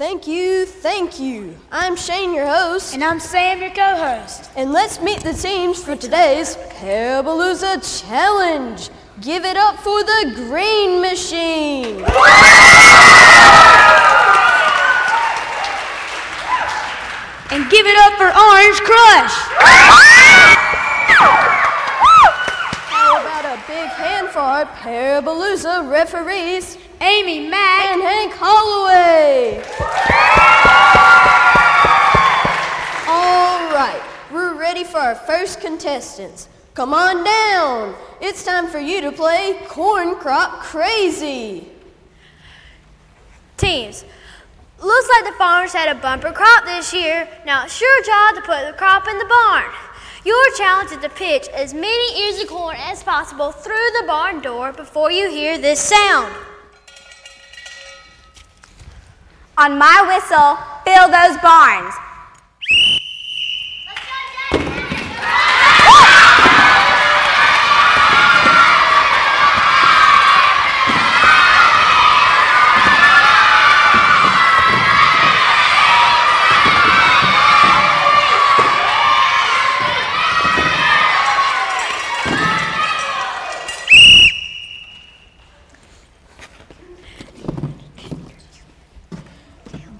Thank you, thank you. I'm Shane, your host, And I'm Sam, your co host. and let's meet the teams for today's Parablelooza Challenge. Give it up for the Green Machine. And give it up for Orange Crush. How about a big hand for our Parablelooza referees Amy Mack. and Hank Holloway? All right, we're ready for our first contestants. Come on down. It's time for you to play Corn Crop Crazy. Teams. Looks like the farmers had a bumper crop this year. Now it's your job to put the crop in the barn. Your challenge is to pitch as many ears of corn as possible through the barn door before you hear this sound. On my whistle, fill those barns.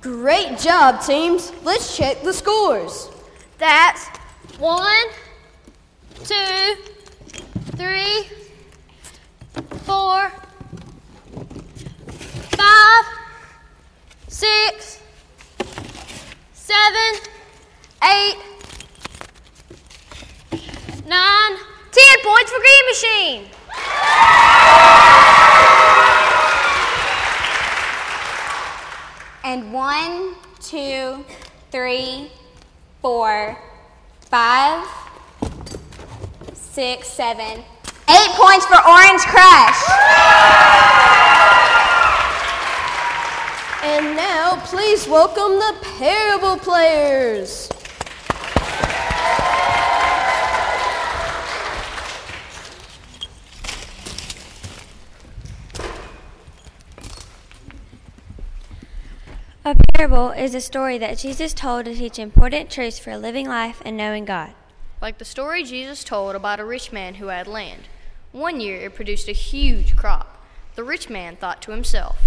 Great job, teams. Let's check the scores. That's one, two, three, four, five, six, seven, eight, nine, ten points for Green Machine. And one, two, three, four, five, six, seven, eight points for Orange Crush. And now, please welcome the Parable players. A parable is a story that Jesus told to teach important truths for living life and knowing God. Like the story Jesus told about a rich man who had land. One year it produced a huge crop. The rich man thought to himself,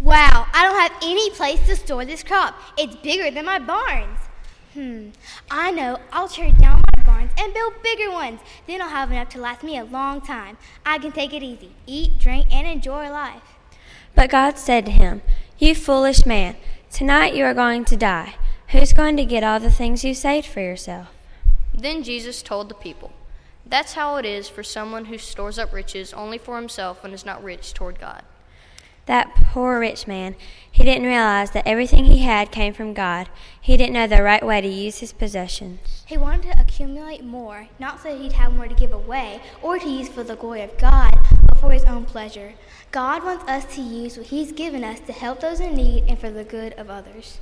Wow, I don't have any place to store this crop. It's bigger than my barns. Hmm, I know. I'll tear down my barns and build bigger ones. Then I'll have enough to last me a long time. I can take it easy, eat, drink, and enjoy life. But God said to him, You foolish man, tonight you are going to die. Who's going to get all the things you saved for yourself? Then Jesus told the people, That's how it is for someone who stores up riches only for himself and is not rich toward God. That poor rich man, he didn't realize that everything he had came from God. He didn't know the right way to use his possessions. He wanted to accumulate more, not so that he'd have more to give away or to use for the glory of God, but for his own pleasure. God wants us to use what he's given us to help those in need and for the good of others.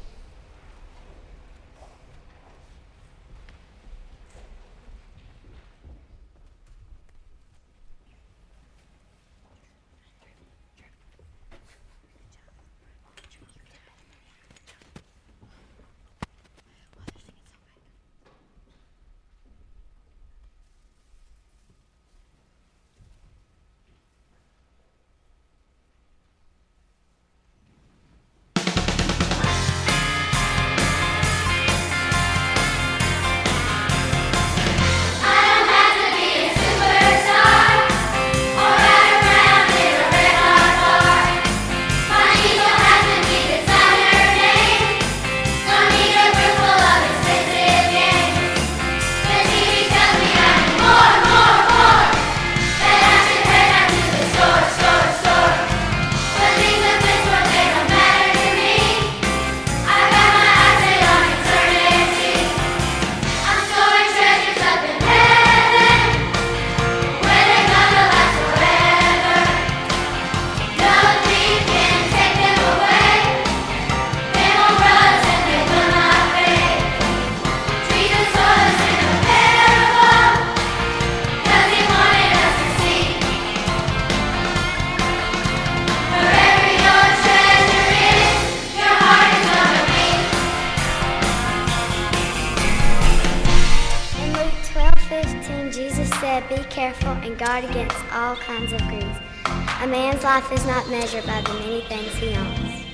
Careful and guard against all kinds of greed. A man's life is not measured by the many things he owns.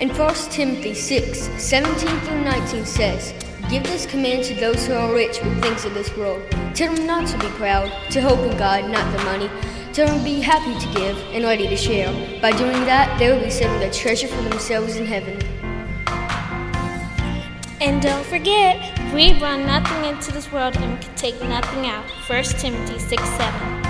In 1 Timothy 6, 17 through 19 says, Give this command to those who are rich with things of this world. Tell them not to be proud, to hope in God, not the money. Tell them to be happy to give and ready to share. By doing that, they will be saving a treasure for themselves in heaven. And don't forget, we brought nothing into this world and can take nothing out. 1 Timothy 6 7.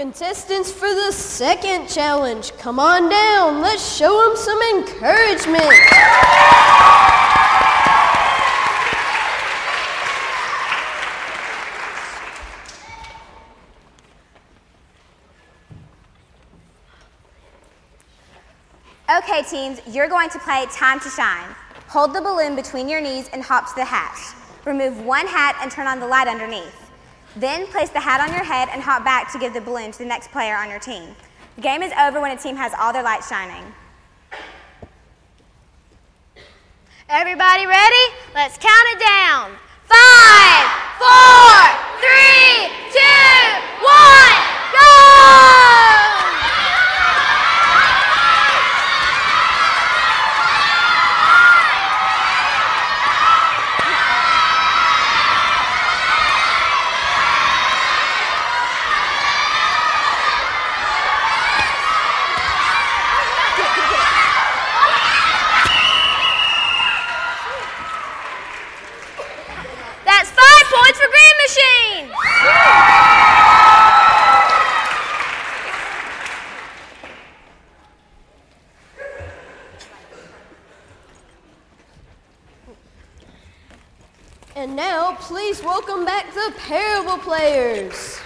Contestants for the second challenge, come on down. Let's show them some encouragement. Okay, teens, you're going to play Time to Shine. Hold the balloon between your knees and hop to the hatch. Remove one hat and turn on the light underneath. Then place the hat on your head and hop back to give the balloon to the next player on your team. The game is over when a team has all their lights shining. Everybody ready? Let's count it down. Five, four, three, two, one, go! That's five points for Green Machine. And now, please welcome back the parable players.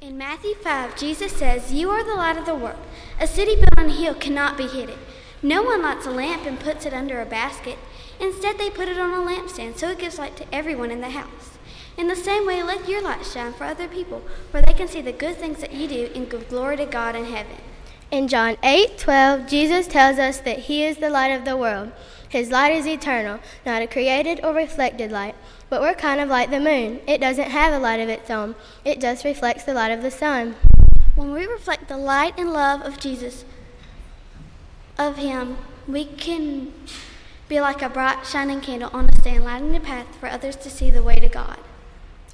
In Matthew 5, Jesus says, You are the light of the world. A city built on a hill cannot be hidden. No one lights a lamp and puts it under a basket. Instead, they put it on a lampstand so it gives light to everyone in the house. In the same way, let your light shine for other people, for they can see the good things that you do and give glory to God in heaven. In John 8 12, Jesus tells us that He is the light of the world. His light is eternal, not a created or reflected light. But we're kind of like the moon. It doesn't have a light of its own, it just reflects the light of the sun. When we reflect the light and love of Jesus, of Him, we can be like a bright, shining candle on a stand, lighting the path for others to see the way to God.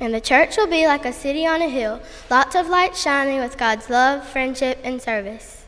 And the church will be like a city on a hill, lots of light shining with God's love, friendship, and service.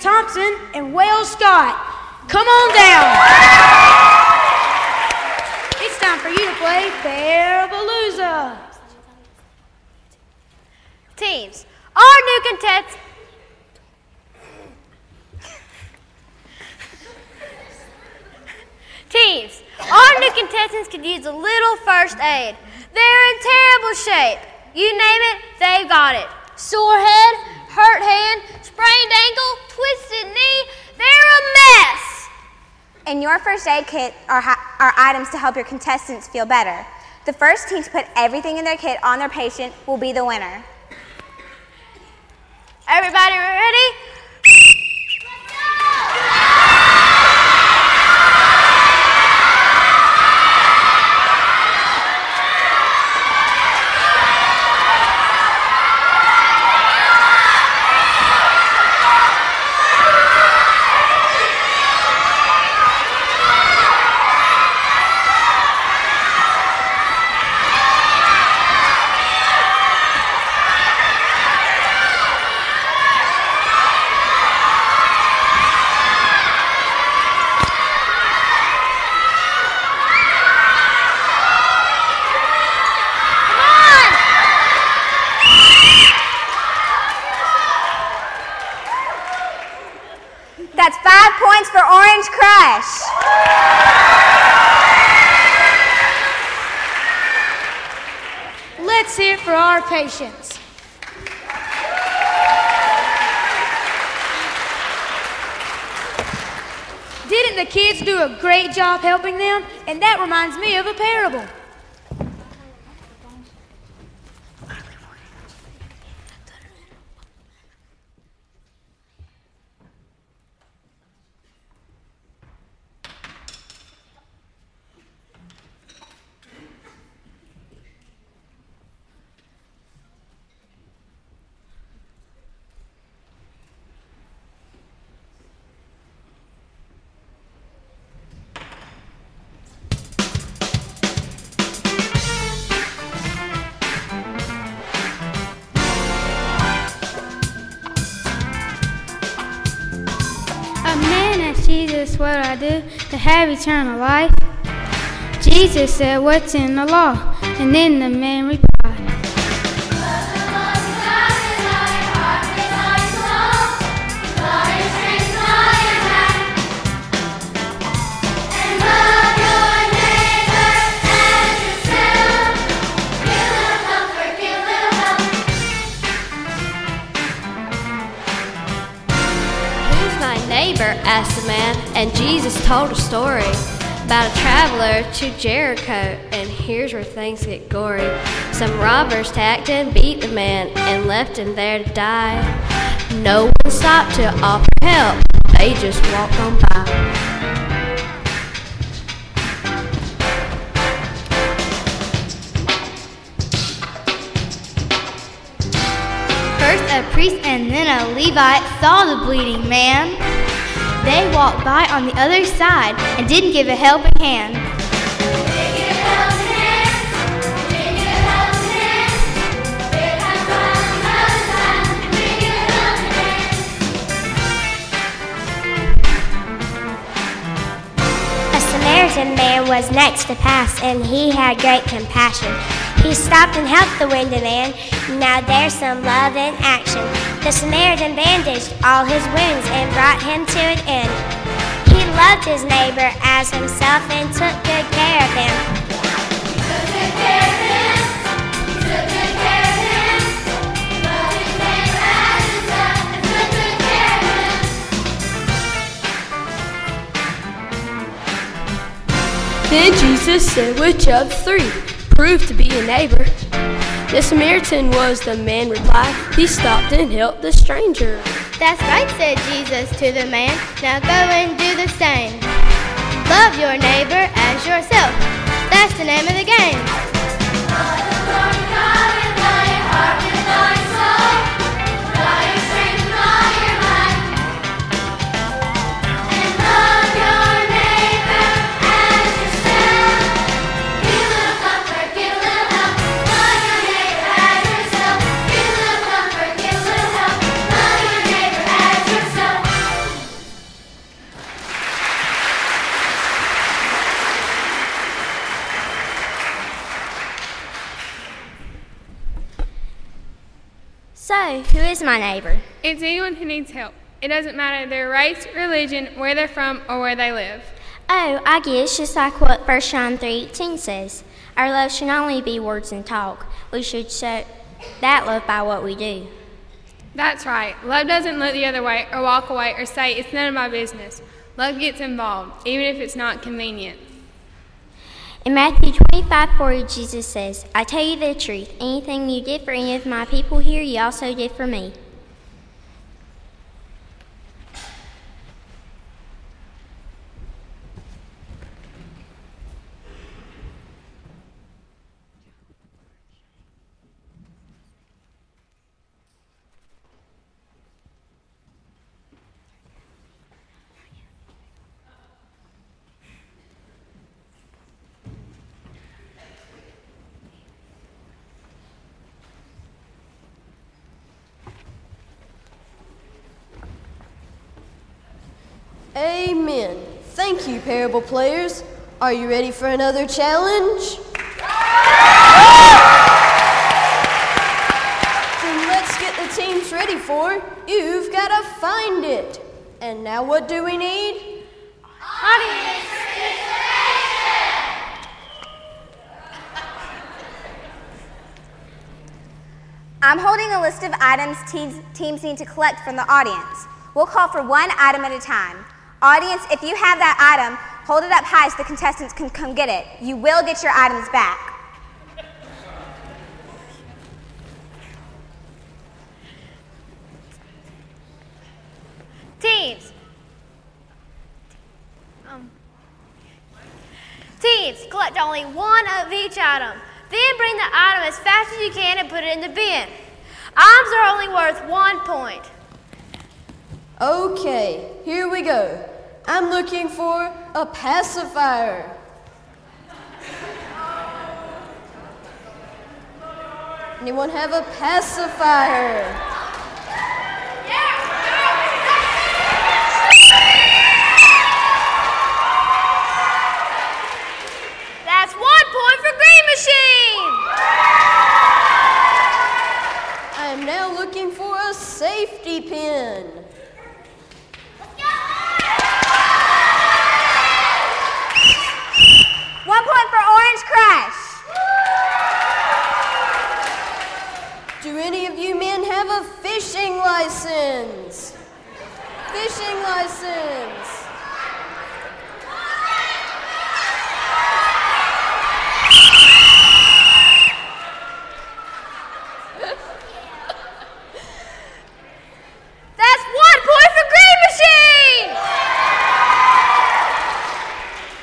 Thompson and Wales Scott. Come on down. It's time for you to play Bearapalooza. Teams, our new contestants. Teams, our new contestants could use a little first aid. They're in terrible shape. You name it, they've got it. Sore head, hurt hand, sprained ankle, twisted knee, they're a mess. In your first aid kit are, ha- are items to help your contestants feel better. The first team to put everything in their kit on their patient will be the winner. Everybody ready? That's five points for Orange Crush. Let's hear it for our patients. Didn't the kids do a great job helping them? And that reminds me of a parable. I do to have eternal life? Jesus said, What's in the law? And then the man replied, and Jesus told a story about a traveler to Jericho, and here's where things get gory. Some robbers attacked and beat the man and left him there to die. No one stopped to offer help, they just walked on by. First, a priest and then a Levite saw the bleeding man. They walked by on the other side and didn't give a helping hand. A Samaritan man was next to pass, and he had great compassion. He stopped and helped the wounded man. Now there's some love in action. The Samaritan bandaged all his wounds and brought him to an end. He loved his neighbor as himself and took good care of him. Then Jesus said, Which of three proved to be a neighbor? The Samaritan was the man replied. He stopped and helped the stranger. That's right, said Jesus to the man. Now go and do the same. Love your neighbor as yourself. That's the name of the game. Is my neighbor? It's anyone who needs help. It doesn't matter their race, religion, where they're from, or where they live. Oh, I guess just like what 1 John 3.18 says. Our love should not only be words and talk. We should show that love by what we do. That's right. Love doesn't look the other way or walk away or say, it's none of my business. Love gets involved, even if it's not convenient. In Matthew 25 40, Jesus says, I tell you the truth, anything you did for any of my people here, you also did for me. Amen. Thank you, parable players. Are you ready for another challenge? Then let's get the teams ready for You've Got to Find It. And now, what do we need? Audience I'm holding a list of items teams, teams need to collect from the audience. We'll call for one item at a time. Audience, if you have that item, hold it up high so the contestants can come get it. You will get your items back. Teams. Um, teams, collect only one of each item. Then bring the item as fast as you can and put it in the bin. Items are only worth one point. Okay, here we go. I'm looking for a pacifier. Anyone have a pacifier? That's one point for Green Machine. I am now looking for a safety pin. One point Crush. Do any of you men have a fishing license? Fishing license. That's one point for Green Machine.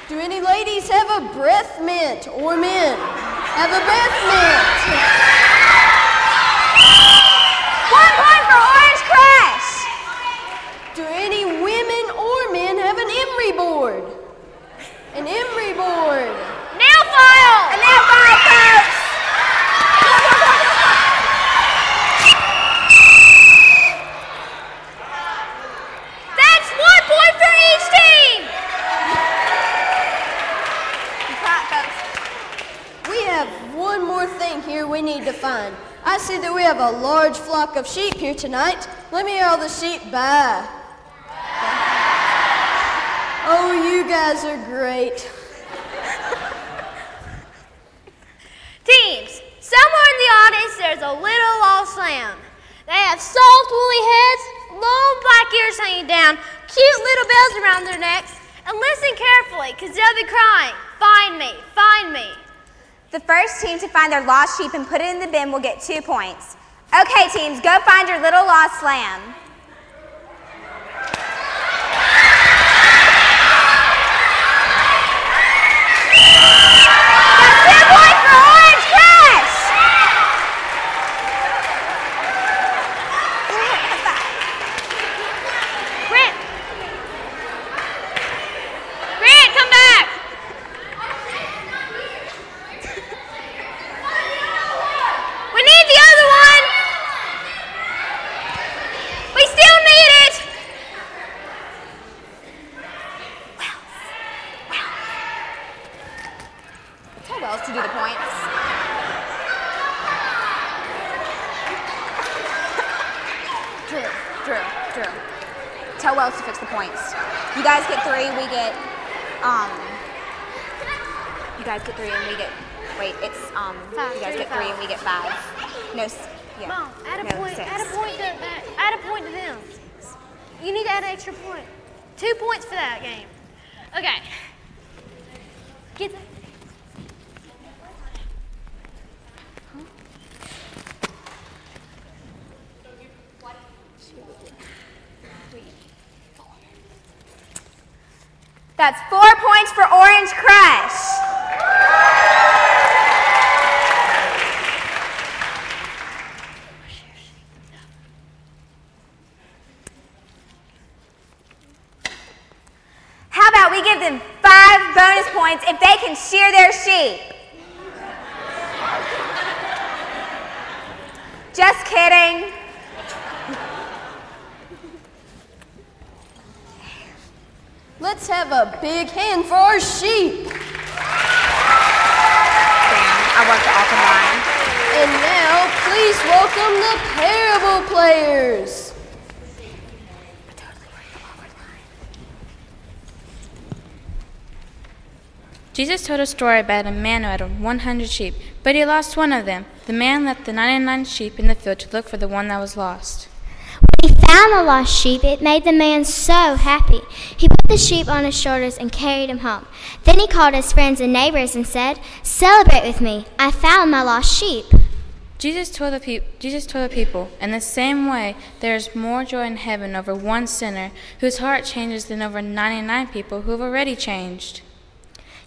Do any ladies have a breath mint or men? Have a breath mint. One point for Orange Crush. Do any women or men have an emery board? An emery board. Nail file. A nail file, folks. That's one point for each team. We have one more thing here I see that we have a large flock of sheep here tonight. Let me hear all the sheep baa. Oh, you guys are great. Teams, somewhere in the audience there's a little lost lamb. They have soft woolly heads, long black ears hanging down, cute little bells around their necks, and listen carefully because they'll be crying, Find me, find me. The first team to find their lost sheep and put it in the bin will get two points. Okay, teams, go find your little lost lamb. Two points for Orange Crush! Grant! Grant, come back! We need the other one! We Tell Wells to fix the points. You guys get three, we get, um, you guys get three and we get, wait, it's, um, Five, you guys three get to three five. and we get five. No, s- yeah. Mom, add a no, point. six. Add a point to uh, add a point to them. You need to add an extra point. Two points for that game. Okay. Get the, That's four points for Orange Crush. How about we give them five bonus points if they can shear their sheep? Just kidding. Let's have a big hand for our sheep. I worked it all combined. And now, please welcome the parable players. Jesus told a story about a man who had 100 sheep, but he lost one of them. The man left the 99 sheep in the field to look for the one that was lost. Found the lost sheep, it made the man so happy. He put the sheep on his shoulders and carried him home. Then he called his friends and neighbors and said, Celebrate with me. I found my lost sheep. Jesus told the peop- Jesus told the people, in the same way, there is more joy in heaven over one sinner whose heart changes than over 99 people who have already changed.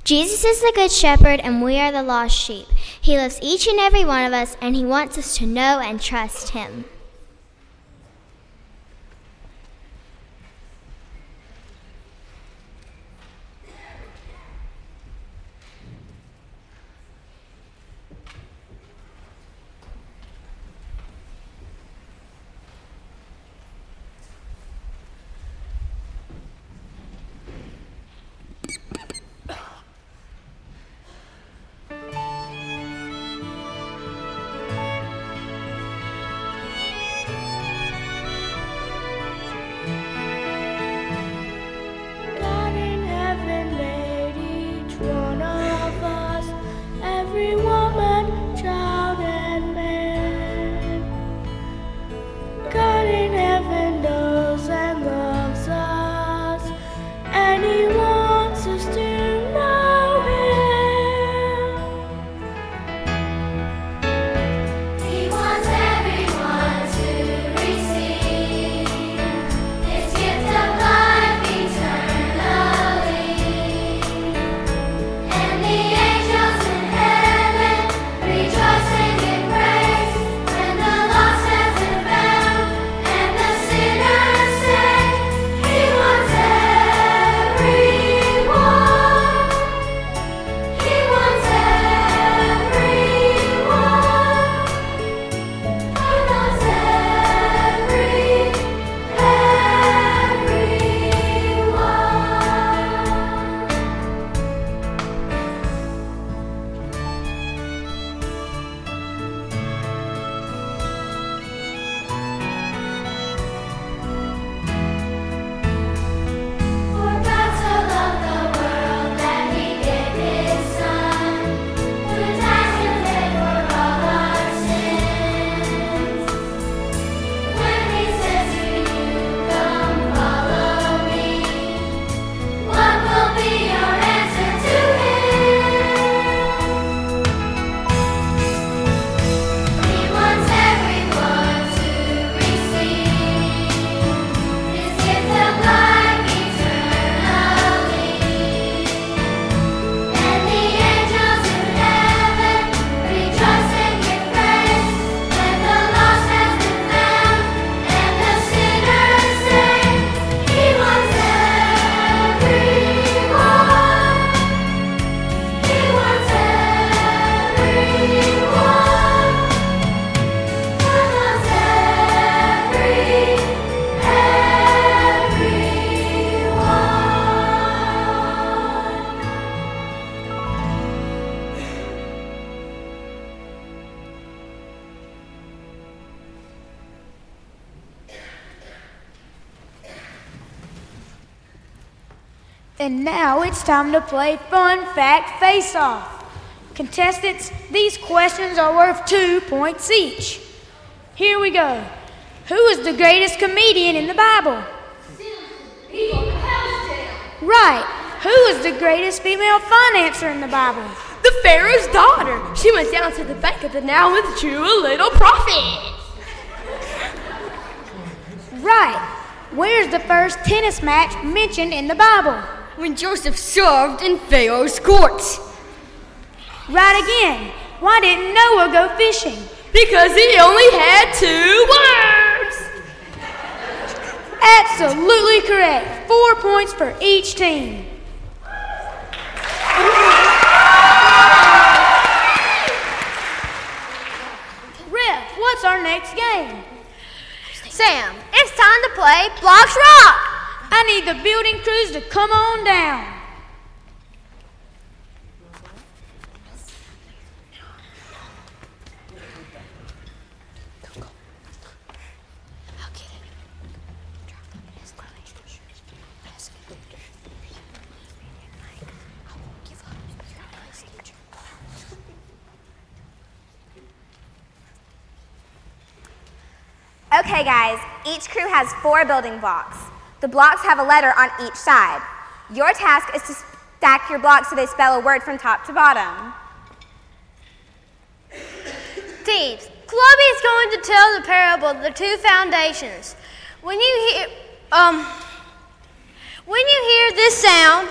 Jesus is the good shepherd, and we are the lost sheep. He loves each and every one of us, and he wants us to know and trust him. Time to play Fun Fact Face Off. Contestants, these questions are worth two points each. Here we go. Who is the greatest comedian in the Bible? Right. Who is the greatest female financer in the Bible? The Pharaoh's daughter. She went down to the bank of the Nile and withdrew a little profit. Right. Where's the first tennis match mentioned in the Bible? When Joseph served in Pharaoh's court. Right again. Why didn't Noah go fishing? Because he only had two words. Absolutely correct. Four points for each team. Ref, what's our next game? Sam, it's time to play Blocks Rock. I need the building crews to come on down. Okay, guys, each crew has four building blocks. The blocks have a letter on each side. Your task is to stack your blocks so they spell a word from top to bottom. Teams, Chloe is going to tell the parable of the two foundations. When you hear, um, when you hear this sound,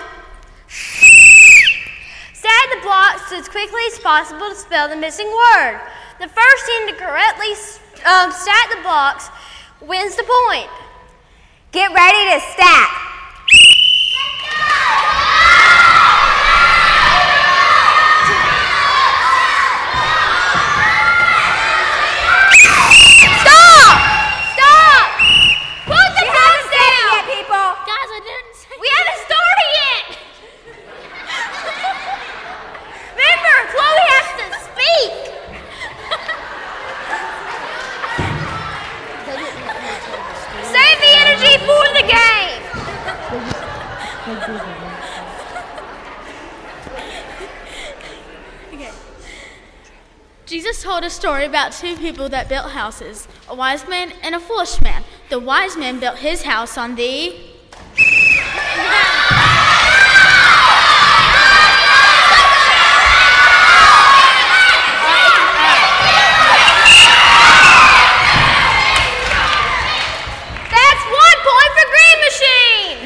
stack the blocks as quickly as possible to spell the missing word. The first team to correctly um, stack the blocks wins the point. Get ready to stack. Stop! Stop! Put the blocks down! Yet, people. Guys, I didn't say We haven't started yet! Remember, Chloe has to speak! Save the energy for the game! Jesus told a story about two people that built houses, a wise man and a foolish man. The wise man built his house on the That's one point for Green Machine!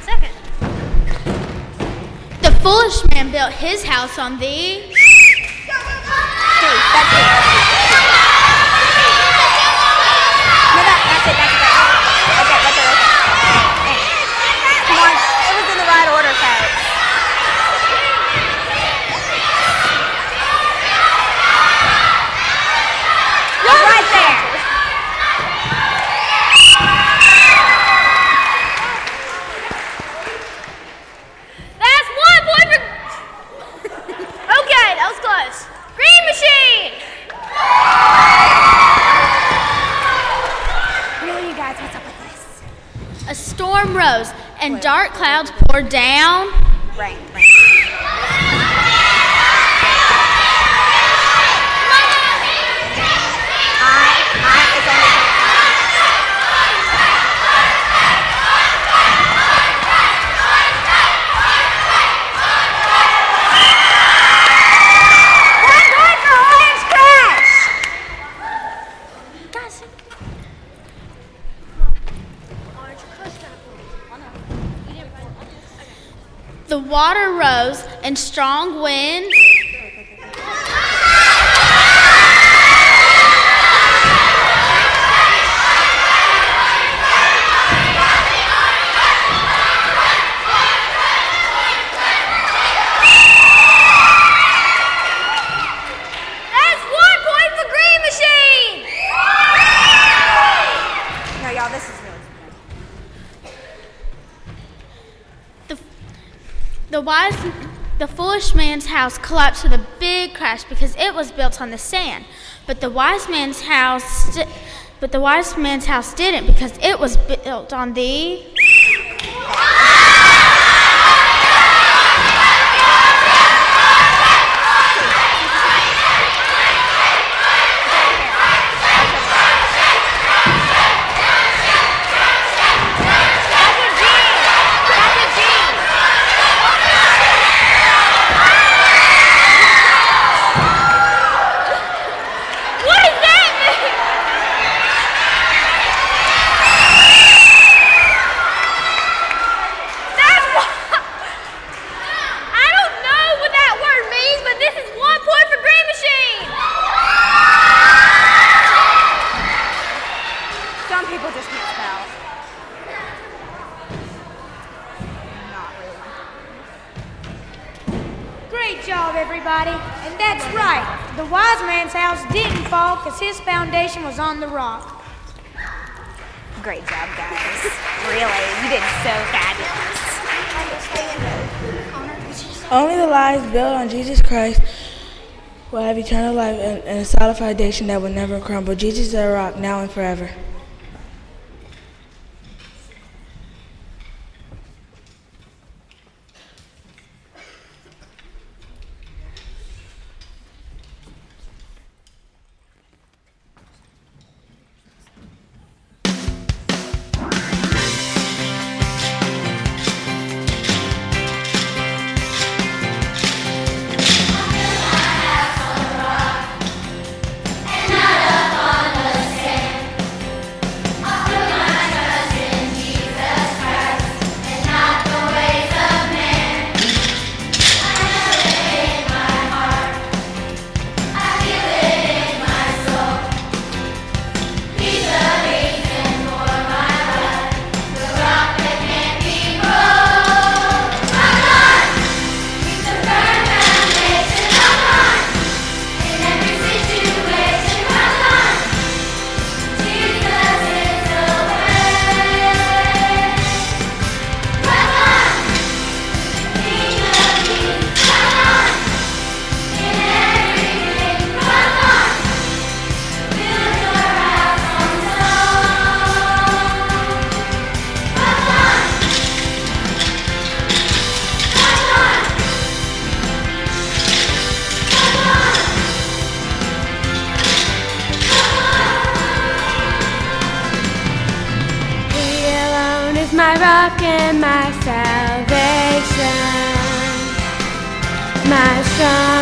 Second. The foolish man built his house on the Come on, it was in the right order, folks. You're right there. That's one point for. okay, that was close. Green Machine! Really, you guys, what's up with this? a storm rose and dark poured down. Rain, rain. One point for Orange Crush. The water rose and strong wind. That's one point for Green Machine! No, y'all, this is really The wise, the foolish man's house collapsed with a big crash because it was built on the sand. But the wise man's house st- But the wise man's house didn't because it was built on the. What does that mean? That's what. I don't know what that word means, but this is one point for Green Machine. Some people just can't spell. Great job, everybody. And that's right. The wise man's house didn't fall because his foundation was on the rock. Great job, guys. really, you did so fabulous. Only the lives built on Jesus Christ will have eternal life and, and a solid foundation that will never crumble. Jesus is our rock now and forever. My stronghold.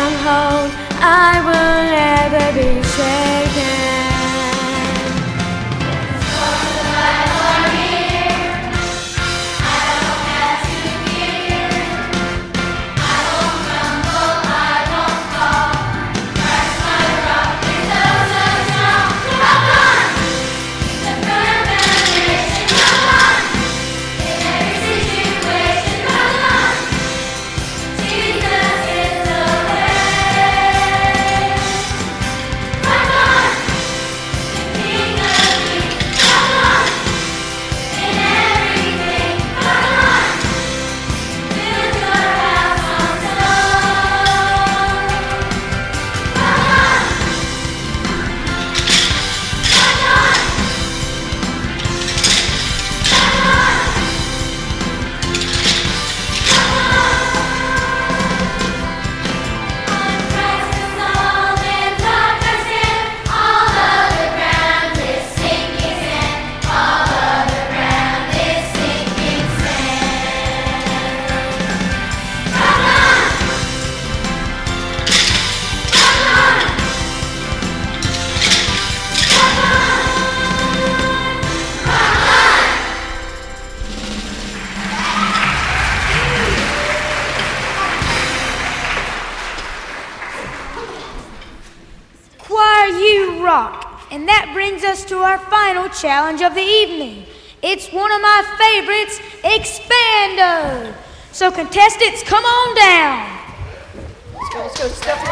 So, contestants, come on down. Let's go, let's go, Stephanie.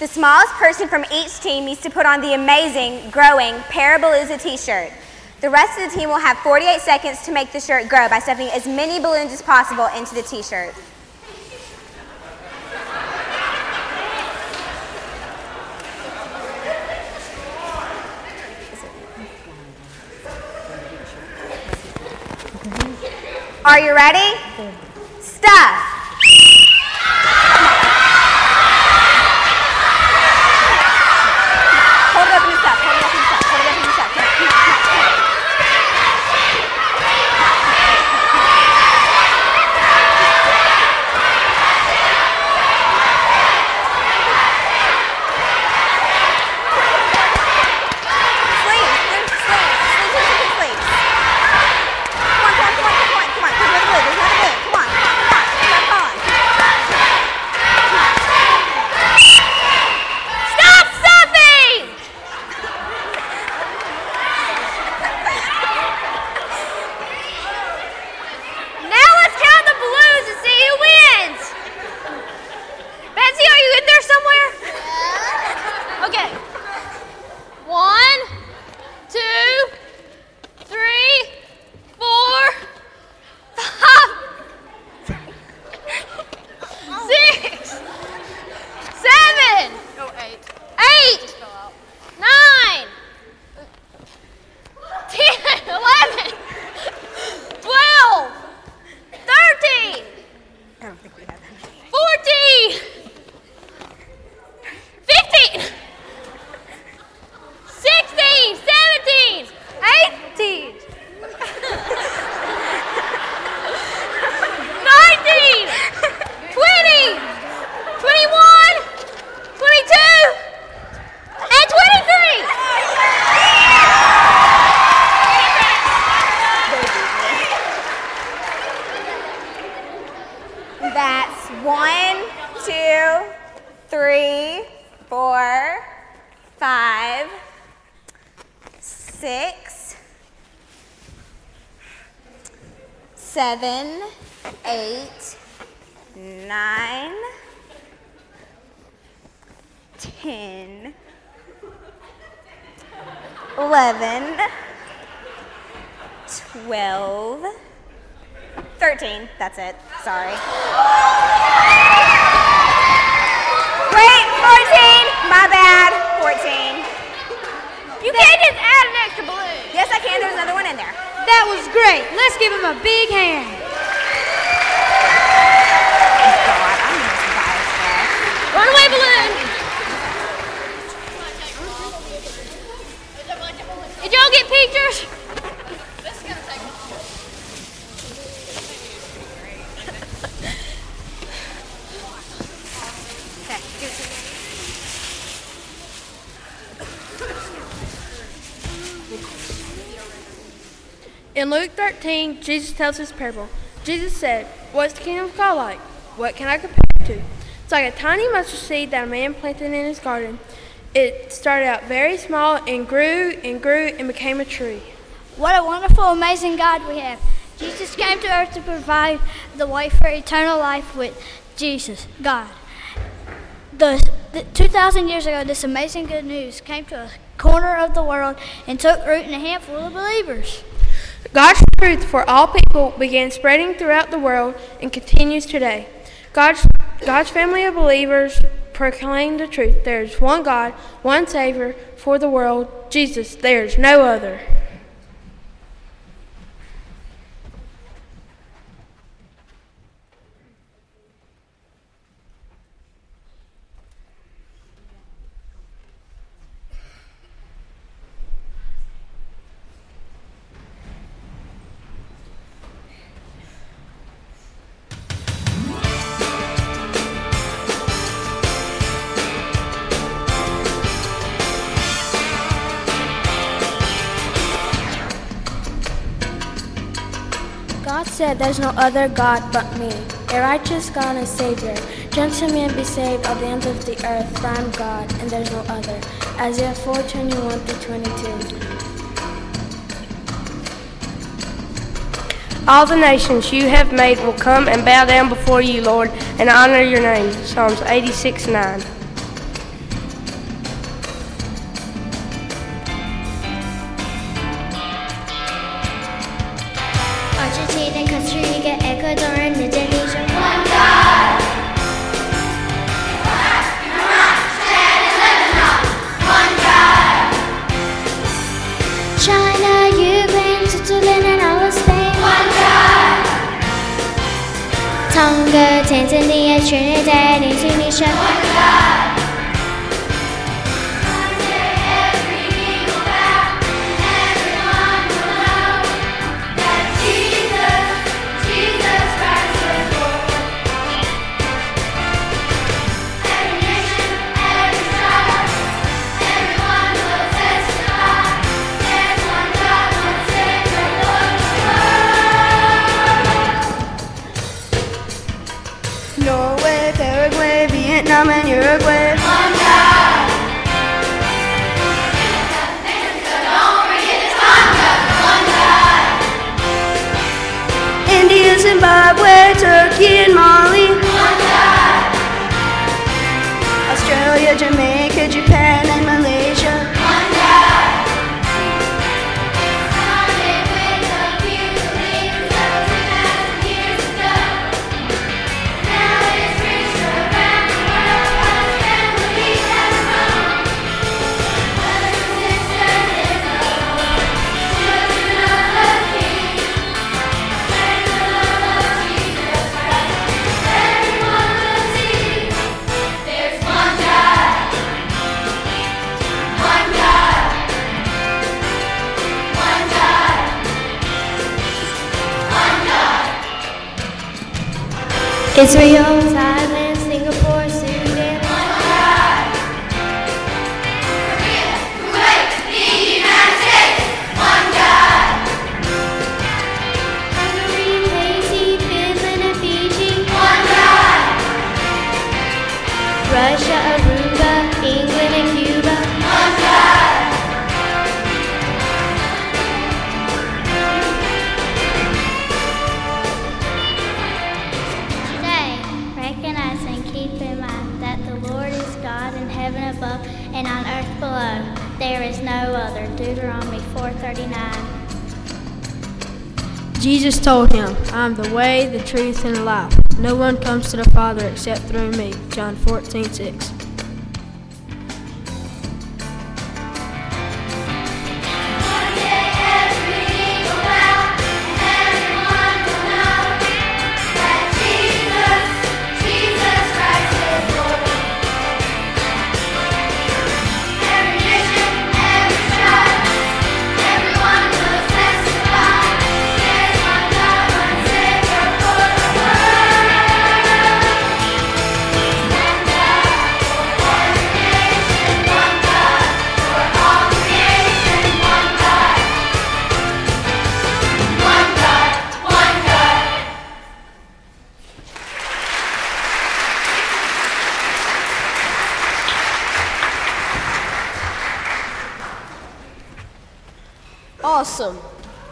The smallest person from each team needs to put on the amazing, growing Parablelooza t shirt. The rest of the team will have 48 seconds to make the shirt grow by stuffing as many balloons as possible into the t shirt. Are you ready? Stuff. Hold it up in the stuff. Hold it up in the stuff. Hold it up in the stuff. Come on, come on, come on, come on. Sleeves, there's sleeves. Sleeves, sleeves, sleeves, sleeves. Come on, come on, come on, come on, come on. There's another blue. There's another blue. Come on, come on, come on. Start calling. Stop stuffing! now let's count the balloons and see who wins. Betsy, are you in there somewhere? Okay. One, two, three, four, five, six, seven, eight, nine, ten, eleven, twelve, thirteen, fourteen, fifteen, sixteen, seventeen, eighteen. 19, 20, 21, 22, and 23. That's one, two, three, four, five, six, seven, eight, nine, ten, eleven, twelve. 13. That's it. Sorry. Wait, 14. My bad. 14. You can't just add an extra balloon. Yes, I can. There's another one in there. That was great. Let's give him a big hand. Runaway balloon. Did y'all get pictures? In Luke 13, Jesus tells this parable. Jesus said, What's the kingdom of God like? What can I compare it to? It's like a tiny mustard seed that a man planted in his garden. It started out very small and grew and grew and became a tree. What a wonderful, amazing God we have. Jesus came to earth to provide the way for eternal life with Jesus, God. The, the 2,000 years ago, this amazing good news came to a corner of the world and took root in a handful of believers. God's truth for all people began spreading throughout the world and continues today. God's, God's family of believers proclaim the truth. There is one God, one Savior for the world, Jesus. There is no other. Said, There's no other God but me, a righteous God and Savior. Gentlemen be saved at the ends of the earth, for I am God, and there's no other. Isaiah 4 21 through 22. All the nations you have made will come and bow down before you, Lord, and honor your name. Psalms 86 9. 唱歌天赐的爱全也在爱你心里 Zimbabwe, Turkey, and Mali. Israel, way, the truth, and the life. No one comes to the Father except through me. John 14, 6. Awesome.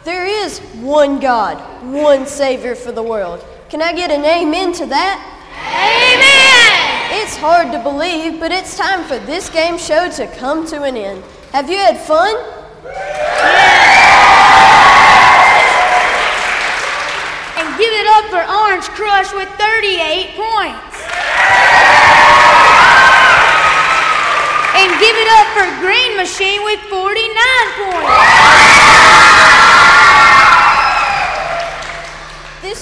There is one God, one Savior for the world. Can I get an amen to that? Amen! It's hard to believe, but it's time for this game show to come to an end. Have you had fun? And give it up for Orange Crush with 38 points. And give it up for Green Machine with 49 points.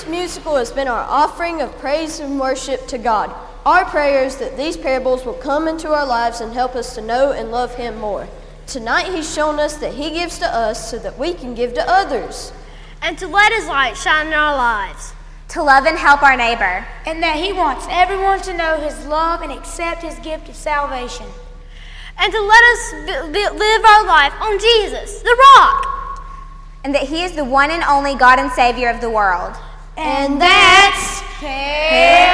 This musical has been our offering of praise and worship to God. Our prayer is that these parables will come into our lives and help us to know and love Him more. Tonight, He's shown us that He gives to us so that we can give to others. And to let His light shine in our lives. To love and help our neighbor. And that He wants everyone to know His love and accept His gift of salvation. And to let us b- b- live our life on Jesus, the rock. And that He is the one and only God and Savior of the world. And that's Can